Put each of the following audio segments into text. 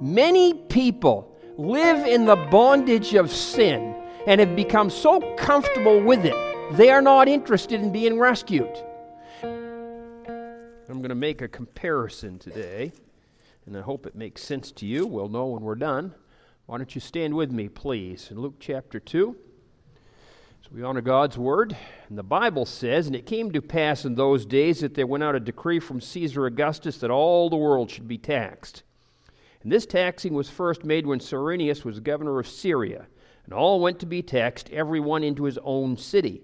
Many people live in the bondage of sin and have become so comfortable with it, they are not interested in being rescued. I'm going to make a comparison today, and I hope it makes sense to you. We'll know when we're done. Why don't you stand with me, please, in Luke chapter 2. So we honor God's word. And the Bible says, And it came to pass in those days that there went out a decree from Caesar Augustus that all the world should be taxed. And this taxing was first made when Cyrenius was governor of Syria, and all went to be taxed, every one into his own city.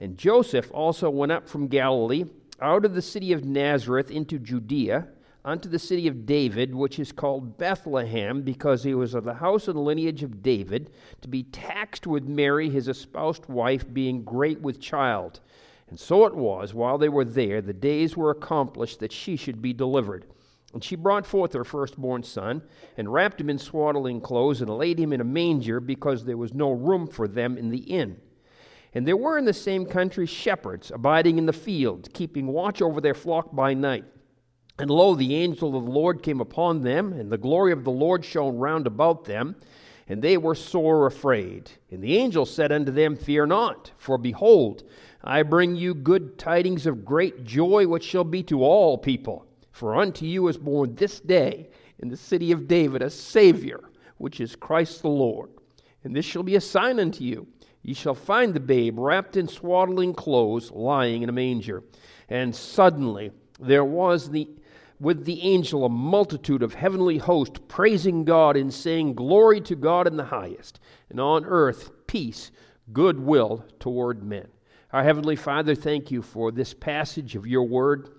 And Joseph also went up from Galilee, out of the city of Nazareth into Judea, unto the city of David, which is called Bethlehem, because he was of the house and lineage of David, to be taxed with Mary, his espoused wife, being great with child. And so it was, while they were there, the days were accomplished that she should be delivered. And she brought forth her firstborn son, and wrapped him in swaddling clothes, and laid him in a manger, because there was no room for them in the inn. And there were in the same country shepherds abiding in the field, keeping watch over their flock by night. And lo, the angel of the Lord came upon them, and the glory of the Lord shone round about them, and they were sore afraid. And the angel said unto them, Fear not, for behold, I bring you good tidings of great joy, which shall be to all people. For unto you is born this day in the city of David a Savior, which is Christ the Lord. And this shall be a sign unto you. Ye shall find the babe wrapped in swaddling clothes, lying in a manger. And suddenly there was the with the angel a multitude of heavenly hosts praising God and saying, Glory to God in the highest, and on earth peace, goodwill toward men. Our Heavenly Father, thank you for this passage of your word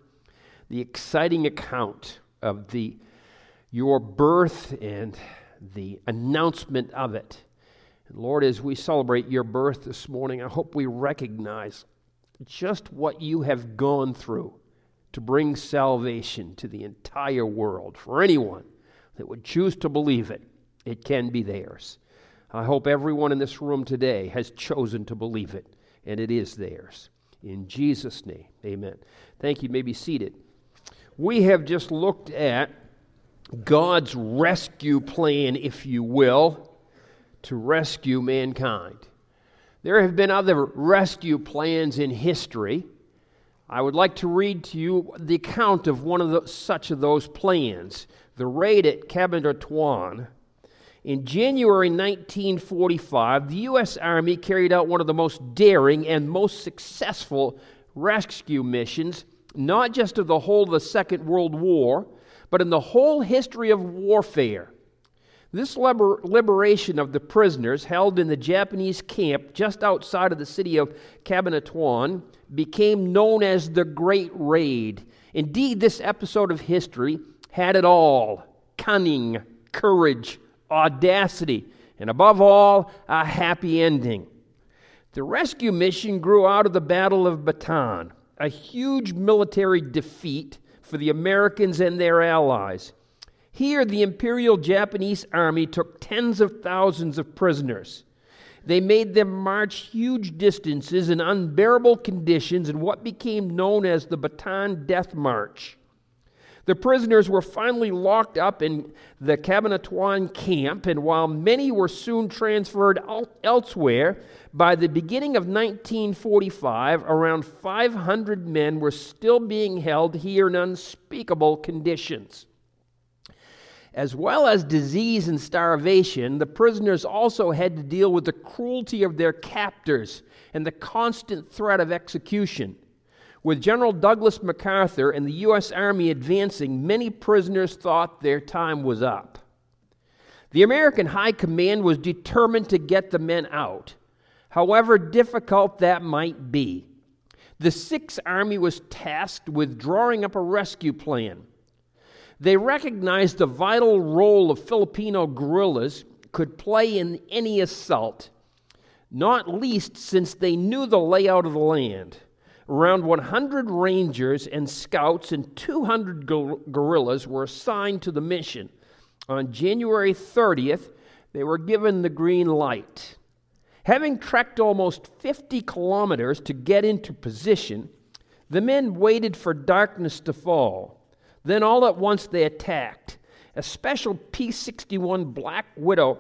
the exciting account of the, your birth and the announcement of it. Lord, as we celebrate your birth this morning, I hope we recognize just what you have gone through to bring salvation to the entire world. For anyone that would choose to believe it, it can be theirs. I hope everyone in this room today has chosen to believe it, and it is theirs. In Jesus' name, amen. Thank you. you may be seated we have just looked at God's rescue plan, if you will, to rescue mankind. There have been other rescue plans in history. I would like to read to you the account of one of the, such of those plans, the raid at Cabanatuan. In January 1945, the U.S. Army carried out one of the most daring and most successful rescue missions not just of the whole of the Second World War, but in the whole history of warfare. This liber- liberation of the prisoners held in the Japanese camp just outside of the city of Cabanatuan became known as the Great Raid. Indeed, this episode of history had it all cunning, courage, audacity, and above all, a happy ending. The rescue mission grew out of the Battle of Bataan a huge military defeat for the Americans and their allies. Here, the Imperial Japanese Army took tens of thousands of prisoners. They made them march huge distances in unbearable conditions in what became known as the Bataan Death March. The prisoners were finally locked up in the Cabanatuan camp, and while many were soon transferred elsewhere, by the beginning of 1945, around 500 men were still being held here in unspeakable conditions. As well as disease and starvation, the prisoners also had to deal with the cruelty of their captors and the constant threat of execution. With General Douglas MacArthur and the U.S. Army advancing, many prisoners thought their time was up. The American High Command was determined to get the men out, however difficult that might be. The Sixth Army was tasked with drawing up a rescue plan. They recognized the vital role of Filipino guerrillas could play in any assault, not least since they knew the layout of the land. Around 100 rangers and scouts and 200 guerrillas were assigned to the mission. On January 30th, they were given the green light. Having trekked almost 50 kilometers to get into position, the men waited for darkness to fall. Then all at once they attacked. a special P 61 Black Widow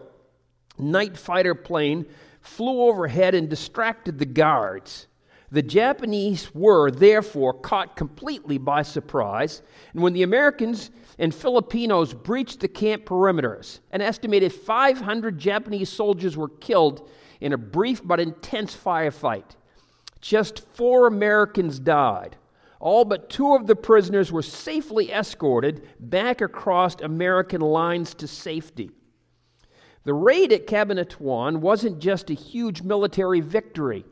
night fighter plane flew overhead and distracted the guards. The Japanese were, therefore, caught completely by surprise, and when the Americans and Filipinos breached the camp perimeters, an estimated 500 Japanese soldiers were killed in a brief but intense firefight. Just four Americans died. All but two of the prisoners were safely escorted back across American lines to safety. The raid at Cabanatuan wasn't just a huge military victory.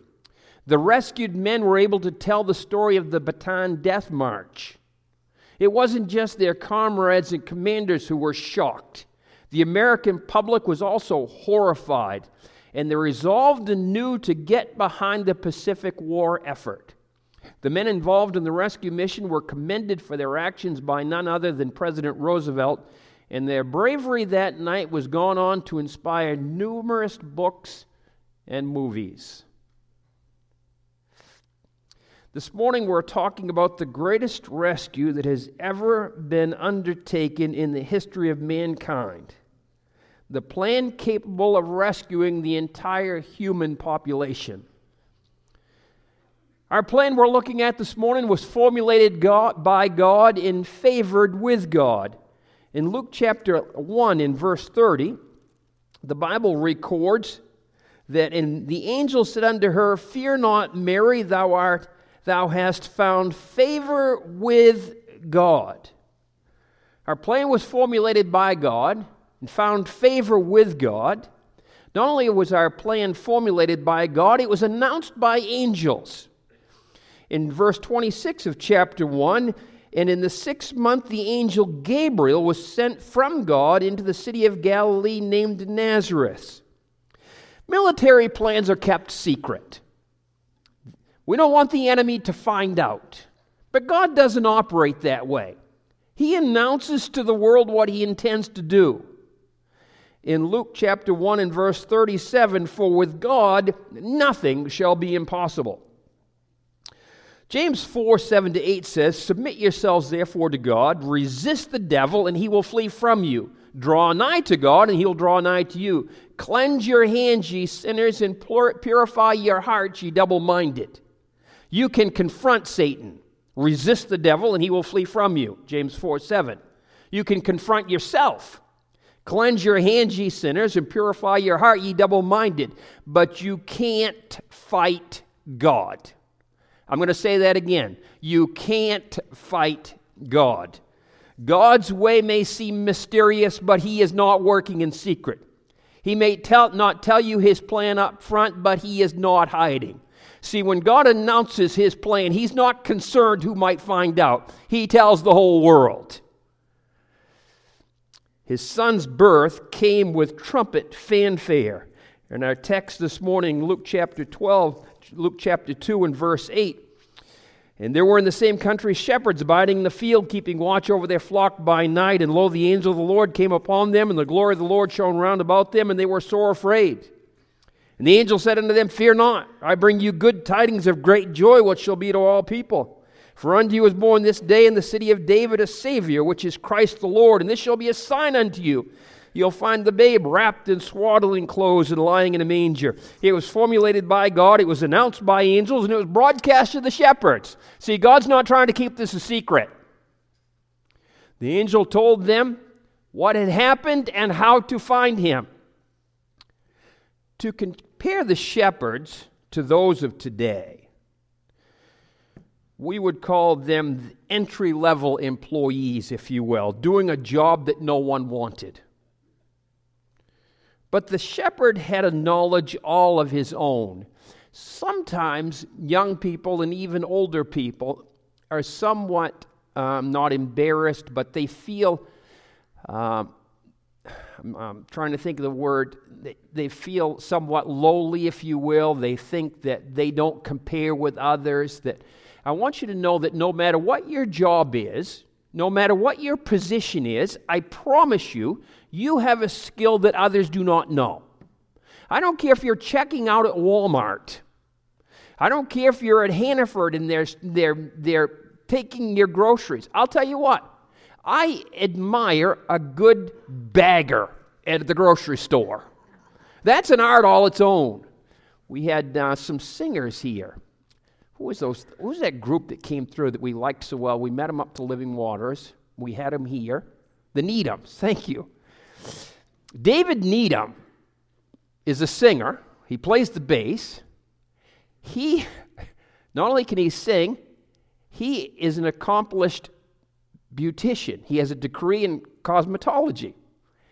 The rescued men were able to tell the story of the Bataan Death March. It wasn't just their comrades and commanders who were shocked. The American public was also horrified, and they resolved anew to get behind the Pacific War effort. The men involved in the rescue mission were commended for their actions by none other than President Roosevelt, and their bravery that night was gone on to inspire numerous books and movies. This morning, we're talking about the greatest rescue that has ever been undertaken in the history of mankind. The plan capable of rescuing the entire human population. Our plan we're looking at this morning was formulated God, by God and favored with God. In Luke chapter 1, in verse 30, the Bible records that and the angel said unto her, Fear not, Mary, thou art thou hast found favor with God. Our plan was formulated by God and found favor with God. Not only was our plan formulated by God, it was announced by angels. In verse 26 of chapter 1, and in the sixth month, the angel Gabriel was sent from God into the city of Galilee named Nazareth. Military plans are kept secret. We don't want the enemy to find out. But God doesn't operate that way. He announces to the world what he intends to do. In Luke chapter 1 and verse 37, for with God nothing shall be impossible. James 4 7 to 8 says, Submit yourselves therefore to God, resist the devil, and he will flee from you. Draw nigh to God, and he'll draw nigh to you. Cleanse your hands, ye sinners, and purify your hearts, ye double minded. You can confront Satan, resist the devil, and he will flee from you. James 4 7. You can confront yourself. Cleanse your hands, ye sinners, and purify your heart, ye double minded. But you can't fight God. I'm going to say that again. You can't fight God. God's way may seem mysterious, but He is not working in secret. He may tell, not tell you His plan up front, but He is not hiding. See, when God announces his plan, he's not concerned who might find out, he tells the whole world. His son's birth came with trumpet fanfare. In our text this morning, Luke chapter 12, Luke chapter 2, and verse 8. And there were in the same country shepherds abiding in the field, keeping watch over their flock by night. And lo, the angel of the Lord came upon them, and the glory of the Lord shone round about them, and they were sore afraid. And the angel said unto them, Fear not, I bring you good tidings of great joy, which shall be to all people. For unto you is born this day in the city of David a Savior, which is Christ the Lord. And this shall be a sign unto you. You'll find the babe wrapped in swaddling clothes and lying in a manger. It was formulated by God, it was announced by angels, and it was broadcast to the shepherds. See, God's not trying to keep this a secret. The angel told them what had happened and how to find him. To compare the shepherds to those of today, we would call them entry level employees, if you will, doing a job that no one wanted. But the shepherd had a knowledge all of his own. Sometimes young people and even older people are somewhat um, not embarrassed, but they feel um, I'm, I'm, trying to think of the word, they, they feel somewhat lowly, if you will. They think that they don't compare with others. That I want you to know that no matter what your job is, no matter what your position is, I promise you, you have a skill that others do not know. I don't care if you're checking out at Walmart. I don't care if you're at Hannaford and they're, they're, they're taking your groceries. I'll tell you what, I admire a good bagger at the grocery store. That's an art all its own. We had uh, some singers here. Who was those? Who was that group that came through that we liked so well? We met them up to Living Waters. We had them here. The Needhams. Thank you. David Needham is a singer. He plays the bass. He not only can he sing, he is an accomplished beautician. He has a degree in cosmetology.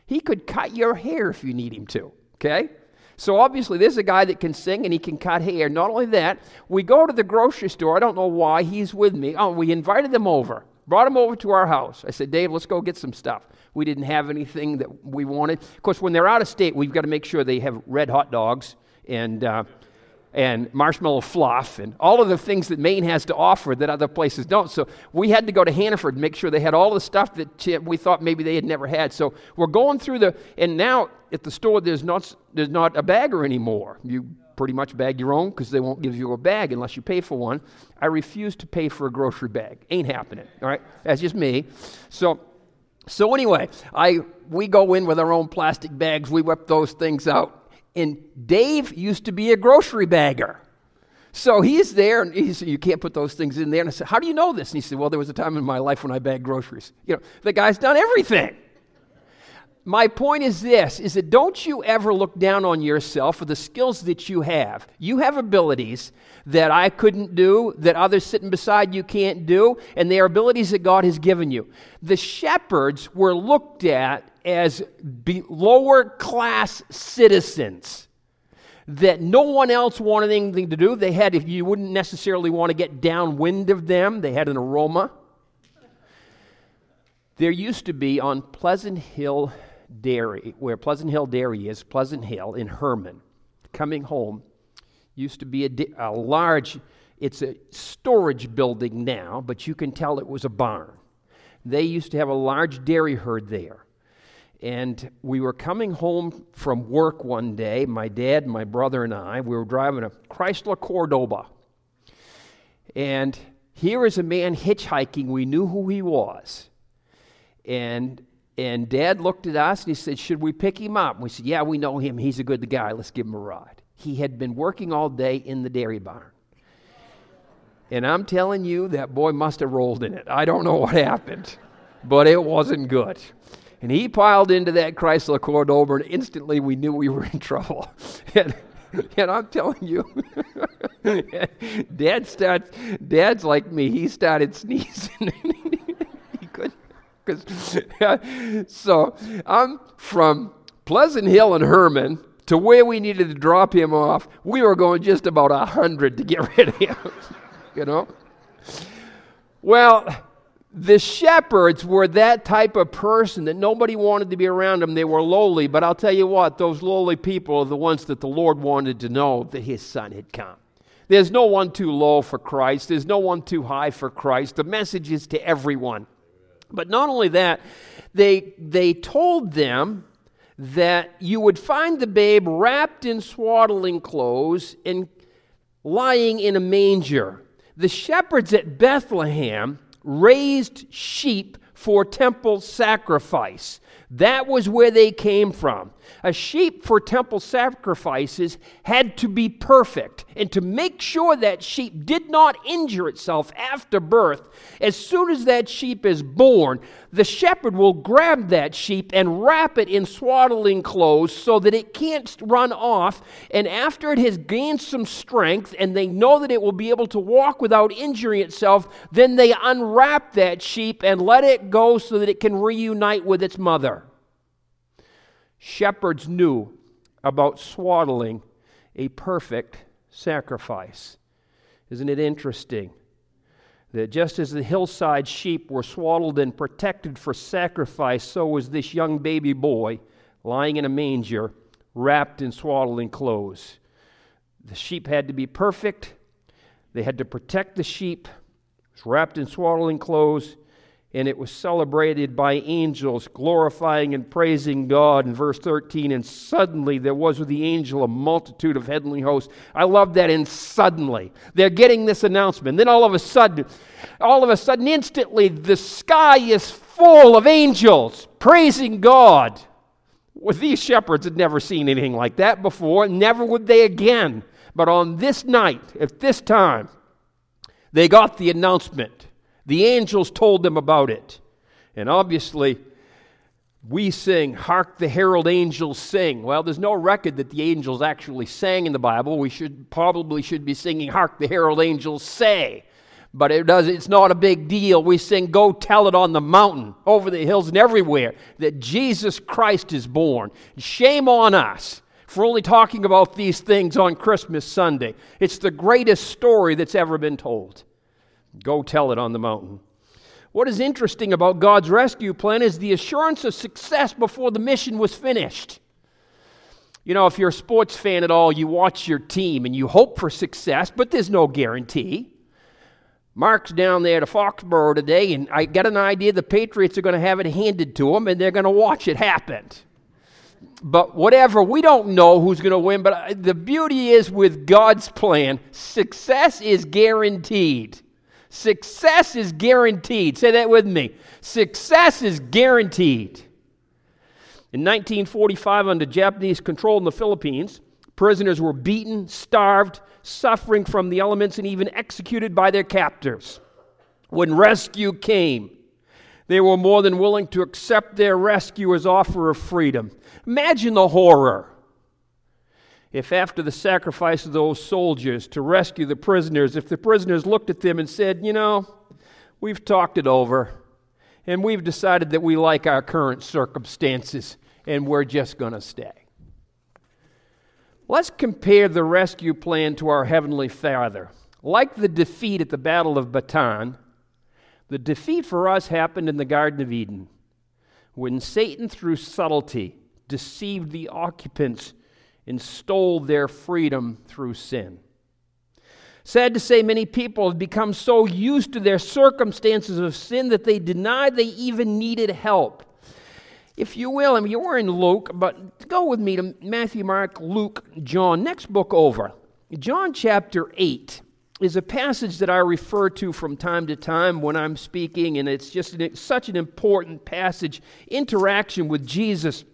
He could cut your hair if you need him to, okay? So obviously, this is a guy that can sing and he can cut hair. Not only that, we go to the grocery store. I don't know why. He's with me. Oh, we invited them over, brought him over to our house. I said, Dave, let's go get some stuff. We didn't have anything that we wanted. Of course, when they're out of state, we've got to make sure they have red hot dogs and uh, and marshmallow fluff and all of the things that Maine has to offer that other places don't. So we had to go to Hannaford and make sure they had all the stuff that we thought maybe they had never had. So we're going through the, and now at the store there's not, there's not a bagger anymore. You pretty much bag your own because they won't give you a bag unless you pay for one. I refuse to pay for a grocery bag. Ain't happening, all right? That's just me. So, so anyway, I, we go in with our own plastic bags. We whip those things out and Dave used to be a grocery bagger. So he's there, and he said, You can't put those things in there. And I said, How do you know this? And he said, Well, there was a time in my life when I bagged groceries. You know, the guy's done everything. My point is this is that don't you ever look down on yourself for the skills that you have. You have abilities that I couldn't do, that others sitting beside you can't do, and they are abilities that God has given you. The shepherds were looked at as lower class citizens that no one else wanted anything to do. They had, if you wouldn't necessarily want to get downwind of them, they had an aroma. There used to be on Pleasant Hill Dairy, where Pleasant Hill Dairy is, Pleasant Hill in Hermon, coming home, used to be a, a large, it's a storage building now, but you can tell it was a barn. They used to have a large dairy herd there. And we were coming home from work one day, my dad, my brother, and I. We were driving a Chrysler Cordoba. And here is a man hitchhiking. We knew who he was. And, and dad looked at us and he said, Should we pick him up? And we said, Yeah, we know him. He's a good guy. Let's give him a ride. He had been working all day in the dairy barn. And I'm telling you, that boy must have rolled in it. I don't know what happened, but it wasn't good. And he piled into that Chrysler Cordoba, and instantly we knew we were in trouble. and, and I'm telling you, Dad starts. Dad's like me. He started sneezing. because so I'm from Pleasant Hill and Hermon to where we needed to drop him off. We were going just about a hundred to get rid of him. you know. Well the shepherds were that type of person that nobody wanted to be around them. They were lowly, but I'll tell you what, those lowly people are the ones that the Lord wanted to know that his son had come. There's no one too low for Christ, there's no one too high for Christ. The message is to everyone. But not only that, they, they told them that you would find the babe wrapped in swaddling clothes and lying in a manger. The shepherds at Bethlehem raised sheep for temple sacrifice. That was where they came from. A sheep for temple sacrifices had to be perfect. And to make sure that sheep did not injure itself after birth, as soon as that sheep is born, the shepherd will grab that sheep and wrap it in swaddling clothes so that it can't run off. And after it has gained some strength and they know that it will be able to walk without injuring itself, then they unwrap that sheep and let it go so that it can reunite with its mother. Shepherds knew about swaddling a perfect sacrifice. Isn't it interesting? that just as the hillside sheep were swaddled and protected for sacrifice, so was this young baby boy lying in a manger, wrapped in swaddling clothes. The sheep had to be perfect, they had to protect the sheep, wrapped in swaddling clothes, and it was celebrated by angels, glorifying and praising God in verse 13. And suddenly there was with the angel a multitude of heavenly hosts. I love that. And suddenly they're getting this announcement. Then all of a sudden, all of a sudden, instantly, the sky is full of angels praising God. Well, these shepherds had never seen anything like that before, never would they again. But on this night, at this time, they got the announcement. The angels told them about it. And obviously, we sing, Hark the Herald Angels Sing. Well, there's no record that the angels actually sang in the Bible. We should probably should be singing, Hark the Herald Angels Say. But it does, it's not a big deal. We sing, Go tell it on the mountain, over the hills, and everywhere that Jesus Christ is born. Shame on us for only talking about these things on Christmas Sunday. It's the greatest story that's ever been told. Go tell it on the mountain. What is interesting about God's rescue plan is the assurance of success before the mission was finished. You know, if you're a sports fan at all, you watch your team and you hope for success, but there's no guarantee. Mark's down there to Foxborough today, and I got an idea the Patriots are going to have it handed to them, and they're going to watch it happen but whatever, we don't know who's going to win. But uh, the beauty is with God's plan, success is guaranteed. Success is guaranteed. Say that with me. Success is guaranteed. In 1945, under Japanese control in the Philippines, prisoners were beaten, starved, suffering from the elements, and even executed by their captors. When rescue came, they were more than willing to accept their rescuer's offer of freedom. Imagine the horror if, after the sacrifice of those soldiers to rescue the prisoners, if the prisoners looked at them and said, You know, we've talked it over, and we've decided that we like our current circumstances, and we're just going to stay. Let's compare the rescue plan to our Heavenly Father. Like the defeat at the Battle of Bataan, the defeat for us happened in the Garden of Eden when Satan, through subtlety, deceived the occupants and stole their freedom through sin. Sad to say, many people have become so used to their circumstances of sin that they deny they even needed help. If you will, I mean, you're in Luke, but go with me to Matthew, Mark, Luke, John. Next book over. John chapter 8 is a passage that I refer to from time to time when I'm speaking, and it's just an, such an important passage interaction with Jesus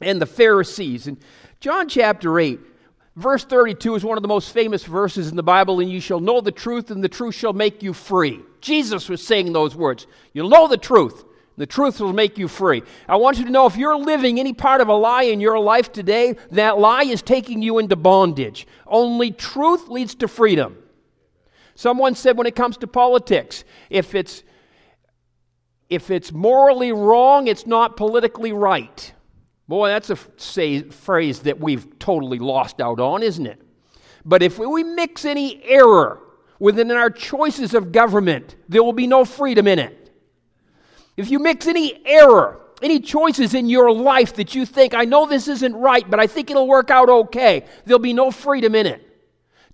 and the Pharisees. And John chapter 8, verse 32 is one of the most famous verses in the Bible, and you shall know the truth, and the truth shall make you free. Jesus was saying those words. You'll know the truth, the truth will make you free. I want you to know if you're living any part of a lie in your life today, that lie is taking you into bondage. Only truth leads to freedom. Someone said when it comes to politics, if it's if it's morally wrong, it's not politically right. Boy, that's a say, phrase that we've totally lost out on, isn't it? But if we mix any error within our choices of government, there will be no freedom in it. If you mix any error, any choices in your life that you think, I know this isn't right, but I think it'll work out okay, there'll be no freedom in it.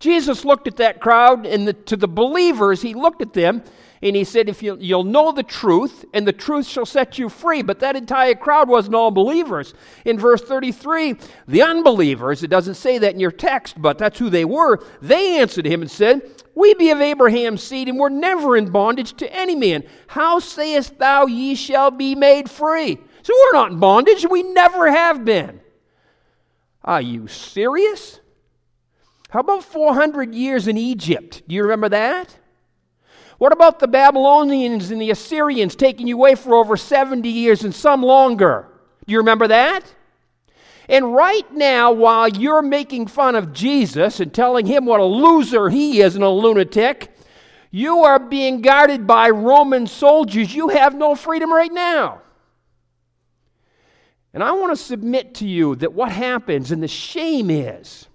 Jesus looked at that crowd, and the, to the believers, he looked at them and he said, If you, you'll know the truth, and the truth shall set you free. But that entire crowd wasn't all believers. In verse 33, the unbelievers, it doesn't say that in your text, but that's who they were, they answered him and said, We be of Abraham's seed, and we're never in bondage to any man. How sayest thou, ye shall be made free? So we're not in bondage, we never have been. Are you serious? How about 400 years in Egypt? Do you remember that? What about the Babylonians and the Assyrians taking you away for over 70 years and some longer? Do you remember that? And right now, while you're making fun of Jesus and telling him what a loser he is and a lunatic, you are being guarded by Roman soldiers. You have no freedom right now. And I want to submit to you that what happens, and the shame is,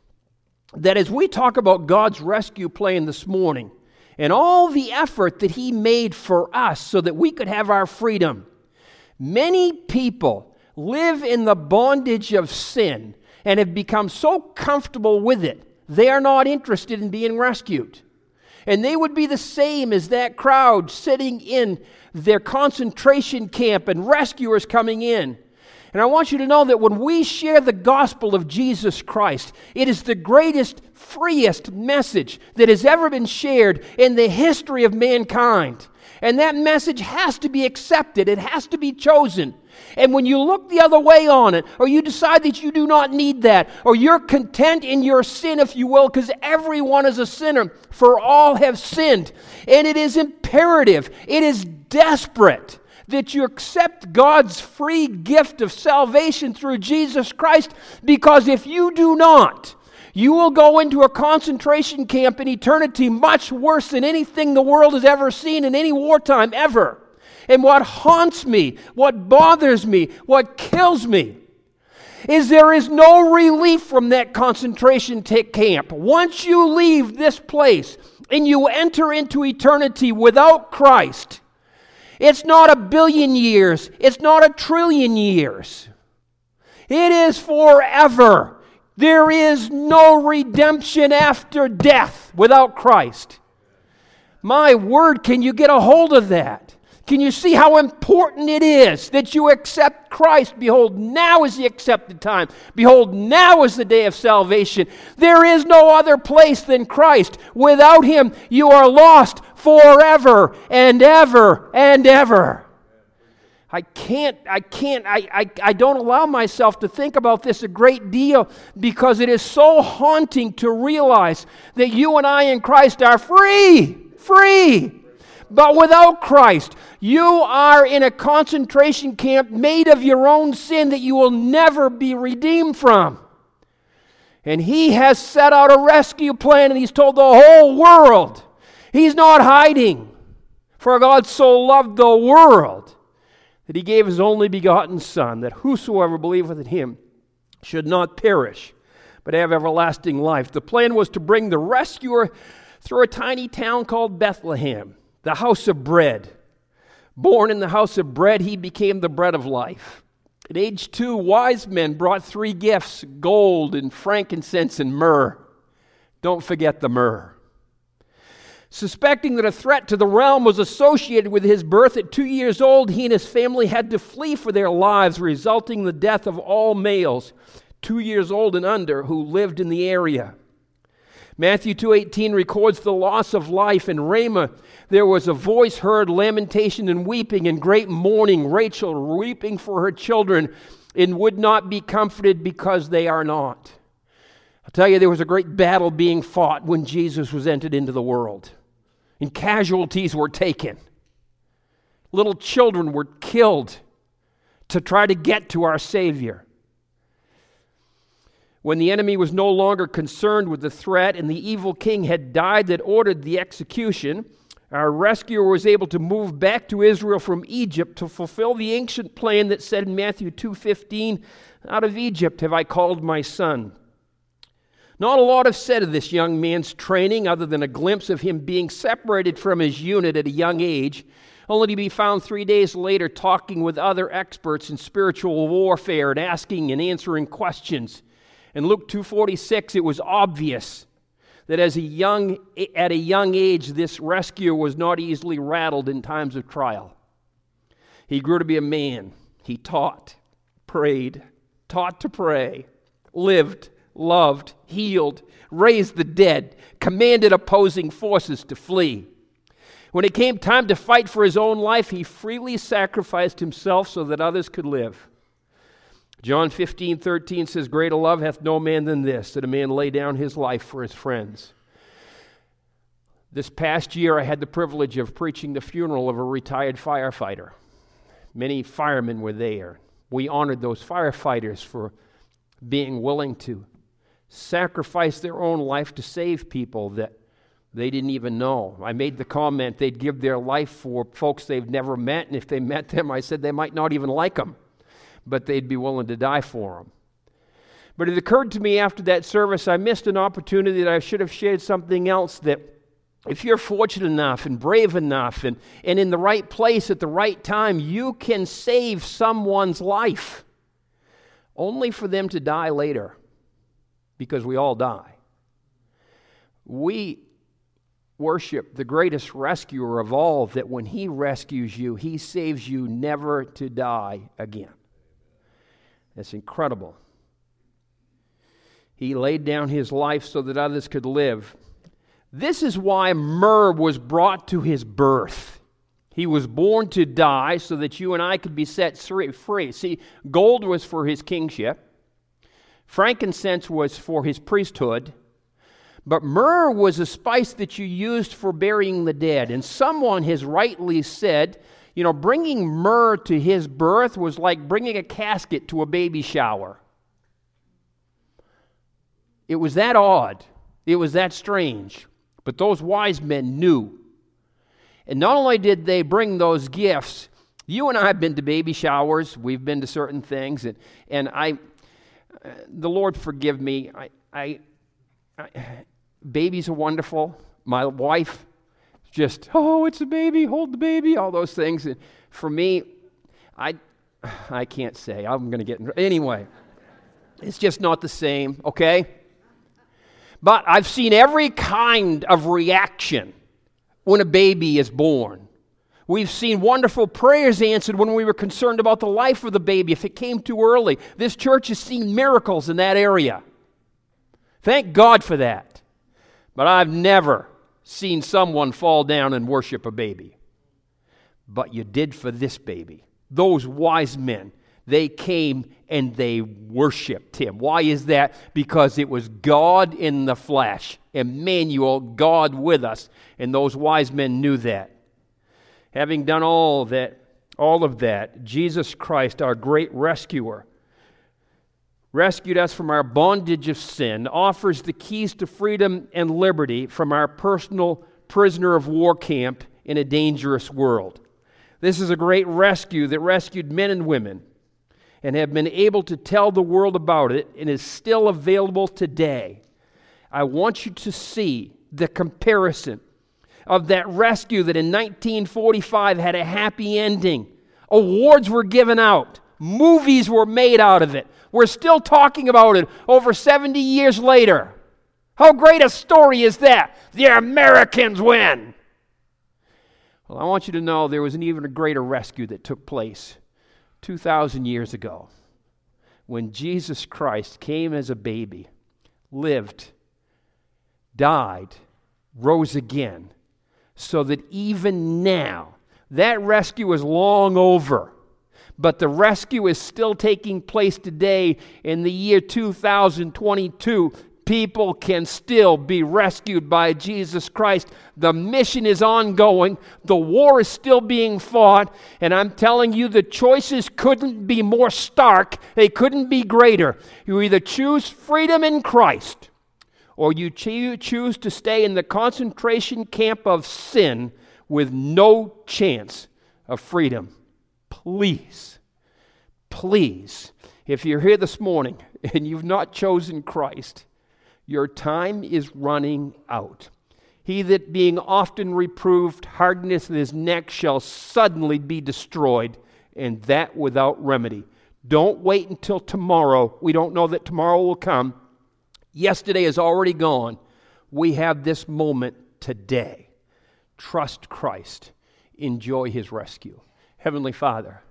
that as we talk about God's rescue plan this morning and all the effort that He made for us so that we could have our freedom, many people live in the bondage of sin and have become so comfortable with it, they are not interested in being rescued. And they would be the same as that crowd sitting in their concentration camp and rescuers coming in. And I want you to know that when we share the gospel of Jesus Christ, it is the greatest, freest message that has ever been shared in the history of mankind. And that message has to be accepted, it has to be chosen. And when you look the other way on it, or you decide that you do not need that, or you're content in your sin, if you will, because everyone is a sinner, for all have sinned. And it is imperative, it is desperate that you accept God's free gift of salvation through Jesus Christ, because if you do not, you will go into a concentration camp in eternity much worse than anything the world has ever seen in any wartime ever. And what haunts me, what bothers me, what kills me, is there is no relief from that concentration camp. Once you leave this place and you enter into eternity without Christ, it's not a billion years, it's not a trillion years. It is forever. There is no redemption after death without Christ. My word, can you get a hold of that? Can you see how important it is that you accept Christ? Behold, now is the accepted time. Behold, now is the day of salvation. There is no other place than Christ. Without Him, you are lost forever and ever and ever. I can't, I can't, I, I, I don't allow myself to think about this a great deal because it is so haunting to realize that you and I in Christ are free, free. But without Christ, you are in a concentration camp made of your own sin that you will never be redeemed from. And He has set out a rescue plan and He's told the whole world. He's not hiding. For God so loved the world that he gave his only begotten Son, that whosoever believeth in him should not perish, but have everlasting life. The plan was to bring the rescuer through a tiny town called Bethlehem, the house of bread. Born in the house of bread, he became the bread of life. At age two, wise men brought three gifts gold and frankincense and myrrh. Don't forget the myrrh. Suspecting that a threat to the realm was associated with his birth at two years old, he and his family had to flee for their lives, resulting in the death of all males two years old and under who lived in the area. Matthew 2:18 records the loss of life in Ramah. There was a voice heard, lamentation and weeping and great mourning, Rachel weeping for her children and would not be comforted because they are not. I'll tell you there was a great battle being fought when Jesus was entered into the world and casualties were taken. Little children were killed to try to get to our Savior. When the enemy was no longer concerned with the threat and the evil king had died that ordered the execution, our rescuer was able to move back to Israel from Egypt to fulfill the ancient plan that said in Matthew 2:15, "Out of Egypt have I called my son." Not a lot is said of this young man's training other than a glimpse of him being separated from his unit at a young age, only to be found three days later talking with other experts in spiritual warfare and asking and answering questions. In Luke 2:46 it was obvious that as a young at a young age this rescuer was not easily rattled in times of trial. He grew to be a man. He taught, prayed, taught to pray, lived, loved, healed, raised the dead, commanded opposing forces to flee. When it came time to fight for his own life, he freely sacrificed himself so that others could live. John 15, 13 says, Greater love hath no man than this, that a man lay down his life for his friends. This past year, I had the privilege of preaching the funeral of a retired firefighter. Many firemen were there. We honored those firefighters for being willing to sacrifice their own life to save people that they didn't even know. I made the comment they'd give their life for folks they've never met, and if they met them, I said they might not even like them, but they'd be willing to die for them. But it occurred to me after that service, I missed an opportunity that I should have shared something else that if you're fortunate enough and brave enough and, and in the right place at the right time, you can save someone's life only for them to die later because we all die. We worship the greatest rescuer of all, that when he rescues you, he saves you never to die again. That's incredible. He laid down his life so that others could live. This is why myrrh was brought to his birth. He was born to die so that you and I could be set free. See, gold was for his kingship, frankincense was for his priesthood, but myrrh was a spice that you used for burying the dead. And someone has rightly said, you know, bringing myrrh to his birth was like bringing a casket to a baby shower. It was that odd. It was that strange. But those wise men knew. And not only did they bring those gifts, you and I have been to baby showers, we've been to certain things, and, and I, the Lord forgive me, I, I, I, babies are wonderful. My wife, just, oh, it's a baby, hold the baby, all those things. And for me, I, I can't say. I'm going to get, in, anyway, it's just not the same, okay? But I've seen every kind of reaction when a baby is born. We've seen wonderful prayers answered when we were concerned about the life of the baby if it came too early. This church has seen miracles in that area. Thank God for that. But I've never seen someone fall down and worship a baby. But you did for this baby. Those wise men they came and they worshiped him. Why is that? Because it was God in the flesh, Emmanuel, God with us. And those wise men knew that. Having done all that, all of that, Jesus Christ, our great rescuer, rescued us from our bondage of sin, offers the keys to freedom and liberty from our personal prisoner of war camp in a dangerous world. This is a great rescue that rescued men and women and have been able to tell the world about it and is still available today. I want you to see the comparison of that rescue that in 1945 had a happy ending. Awards were given out, movies were made out of it. We're still talking about it over 70 years later. How great a story is that? The Americans win. Well, I want you to know there was an even greater rescue that took place 2,000 years ago when Jesus Christ came as a baby, lived, died, rose again, so that even now, that rescue is long over. But the rescue is still taking place today in the year 2022 people can still be rescued by Jesus Christ. The mission is ongoing, the war is still being fought, and I'm telling you, the choices couldn't be more stark, they couldn't be greater. You either choose freedom in Christ, or you choose to stay in the concentration camp of sin with no chance of freedom. Please, please, if you're here this morning and you've not chosen Christ, your time is running out. He that being often reproved hardeneth his neck shall suddenly be destroyed, and that without remedy. Don't wait until tomorrow. We don't know that tomorrow will come. Yesterday is already gone. We have this moment today. Trust Christ. Enjoy his rescue. Heavenly Father,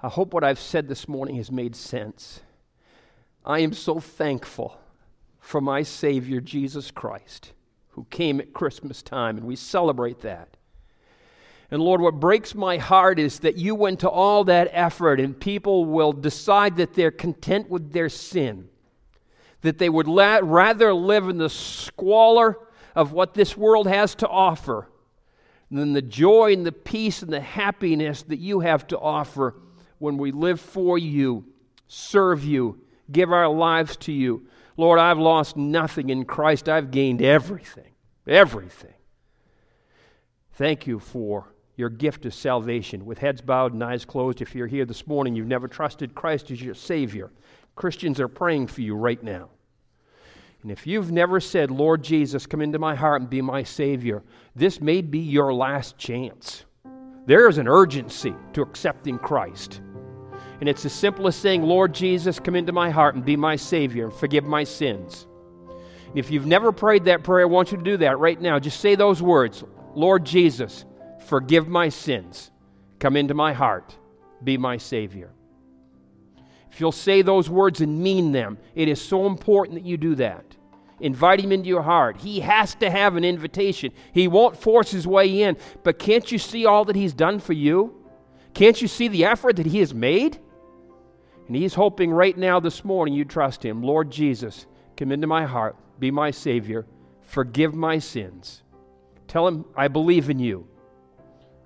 I hope what I've said this morning has made sense. I am so thankful for my Savior, Jesus Christ, who came at Christmas time, and we celebrate that. And Lord, what breaks my heart is that you went to all that effort, and people will decide that they're content with their sin, that they would la- rather live in the squalor of what this world has to offer than the joy and the peace and the happiness that you have to offer when we live for you, serve you, give our lives to you. Lord, I've lost nothing in Christ. I've gained everything. Everything. Thank you for your gift of salvation. With heads bowed and eyes closed, if you're here this morning, you've never trusted Christ as your Savior. Christians are praying for you right now. And if you've never said, Lord Jesus, come into my heart and be my Savior, this may be your last chance. There is an urgency to accepting Christ. And it's as simple as saying, Lord Jesus, come into my heart and be my Savior and forgive my sins. If you've never prayed that prayer, I want you to do that right now. Just say those words Lord Jesus, forgive my sins. Come into my heart. Be my Savior. If you'll say those words and mean them, it is so important that you do that. Invite him into your heart. He has to have an invitation. He won't force his way in. But can't you see all that he's done for you? Can't you see the effort that he has made? And he's hoping right now this morning you trust him. Lord Jesus, come into my heart, be my Savior, forgive my sins. Tell him, I believe in you,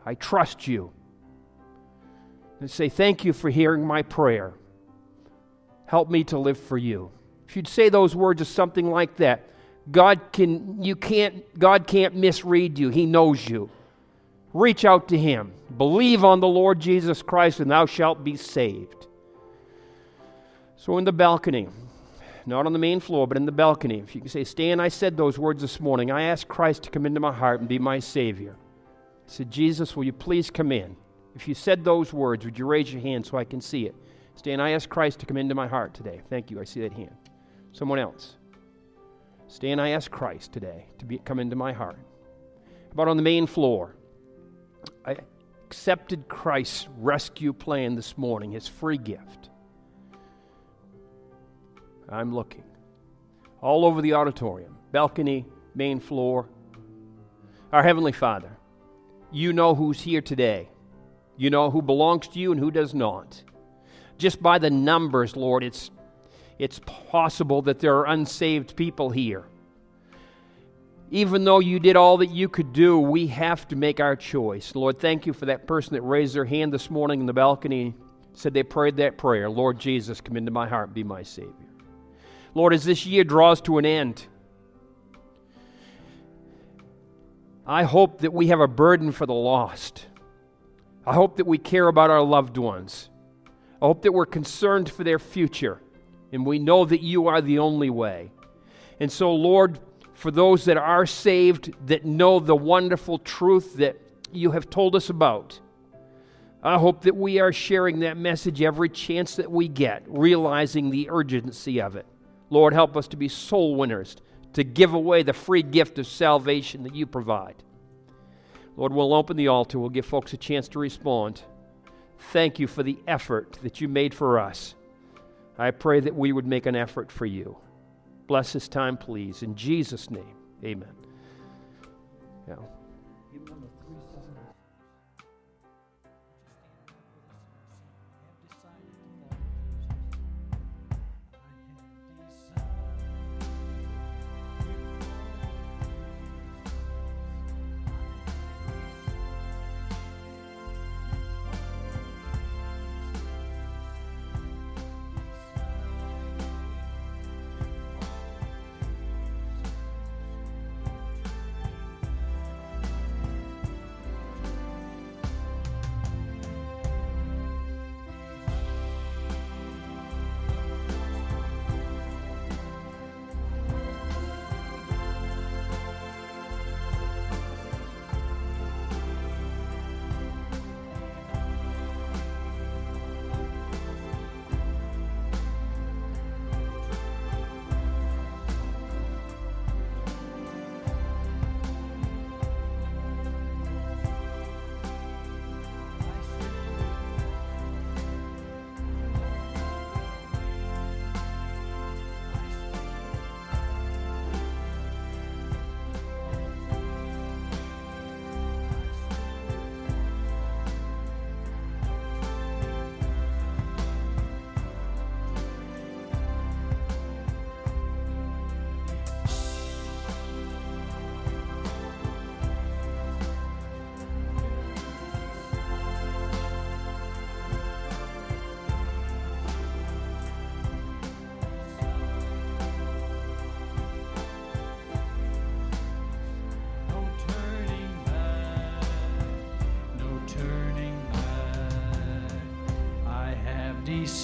I trust you. And say, Thank you for hearing my prayer. Help me to live for you. If you'd say those words or something like that, God can you can't God can't misread you. He knows you. Reach out to him. Believe on the Lord Jesus Christ and thou shalt be saved. So in the balcony, not on the main floor, but in the balcony, if you can say, Stan, I said those words this morning. I asked Christ to come into my heart and be my Savior. I said, Jesus, will you please come in? If you said those words, would you raise your hand so I can see it? Stan, I ask Christ to come into my heart today. Thank you. I see that hand. Someone else. Stan, I ask Christ today to be, come into my heart. About on the main floor, I accepted Christ's rescue plan this morning, his free gift. I'm looking. All over the auditorium, balcony, main floor. Our Heavenly Father, you know who's here today. You know who belongs to you and who does not. Just by the numbers, Lord, it's, it's possible that there are unsaved people here. Even though you did all that you could do, we have to make our choice. Lord, thank you for that person that raised their hand this morning in the balcony, said they prayed that prayer Lord Jesus, come into my heart be my Savior. Lord, as this year draws to an end, I hope that we have a burden for the lost. I hope that we care about our loved ones. I hope that we're concerned for their future. And we know that you are the only way. And so, Lord, for those that are saved, that know the wonderful truth that you have told us about, I hope that we are sharing that message every chance that we get, realizing the urgency of it. Lord, help us to be soul winners, to give away the free gift of salvation that you provide. Lord, we'll open the altar. We'll give folks a chance to respond. Thank you for the effort that you made for us. I pray that we would make an effort for you. Bless this time, please. In Jesus' name, amen. Yeah.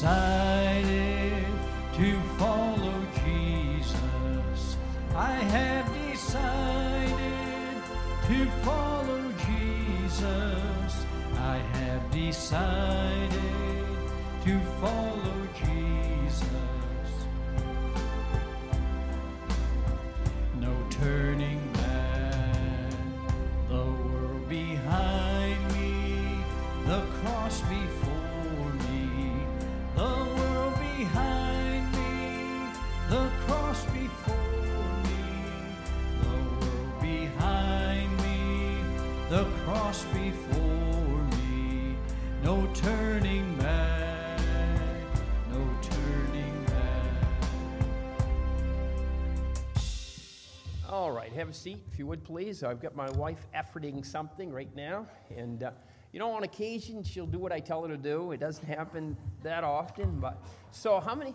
Decided to follow Jesus. I have decided to follow Jesus. I have decided to follow Jesus. no turning have a seat if you would please. I've got my wife efforting something right now, and uh, you know, on occasion she'll do what I tell her to do. It doesn't happen that often, but so how many,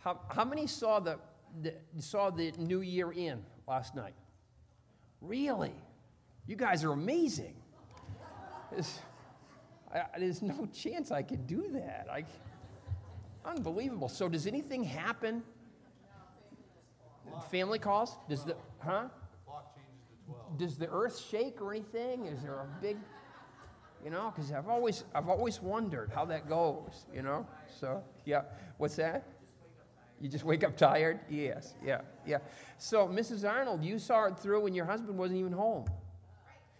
how, how many saw the, the saw the New Year in last night? Really, you guys are amazing. There's, I, there's no chance I could do that. I, unbelievable. So, does anything happen? Family calls? Does the huh? Does the earth shake or anything? Is there a big, you know? Because I've always I've always wondered how that goes. You know? So yeah. What's that? You just wake up tired? Yes. Yeah. Yeah. So Mrs. Arnold, you saw it through when your husband wasn't even home.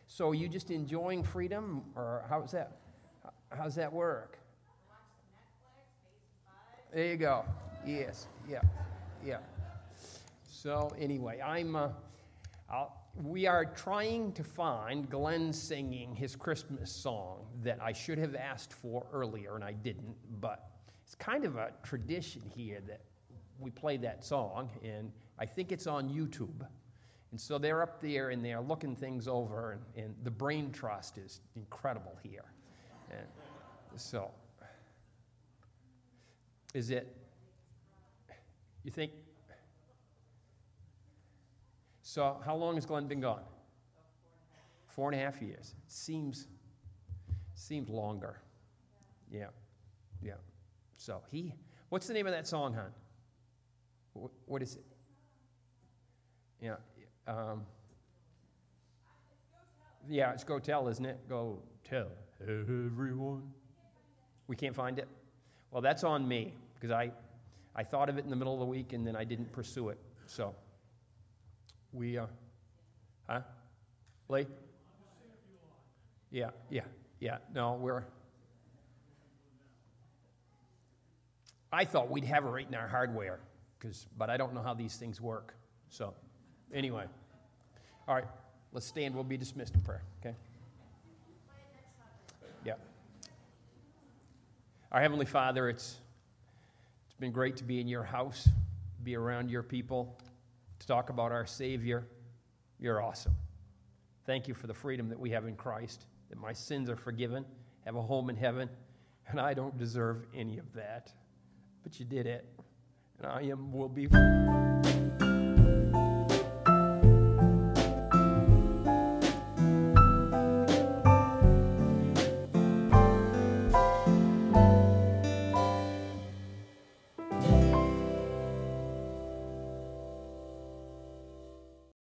So you just enjoying freedom, or how's that? How's that work? There you go. Yes. Yeah. Yeah. So anyway, I'm. Uh, I'll, we are trying to find Glenn singing his Christmas song that I should have asked for earlier and I didn't. But it's kind of a tradition here that we play that song, and I think it's on YouTube. And so they're up there and they're looking things over, and, and the brain trust is incredible here. And so, is it? You think so, how long has Glenn been gone? Four and a half years. Seems seems longer. Yeah, yeah. So he. What's the name of that song, hon? What, what is it? Yeah. Um, yeah, it's Go Tell, isn't it? Go Tell everyone. We can't find it? Well, that's on me because I, I thought of it in the middle of the week and then I didn't pursue it. So. We, uh, huh? Lee? Yeah, yeah, yeah. No, we're. I thought we'd have it right in our hardware, cause, but I don't know how these things work. So, anyway. All right, let's stand. We'll be dismissed in prayer, okay? Yeah. Our Heavenly Father, it's, it's been great to be in your house, be around your people to talk about our Savior. You're awesome. Thank you for the freedom that we have in Christ, that my sins are forgiven, have a home in heaven, and I don't deserve any of that. But you did it, and I am will be.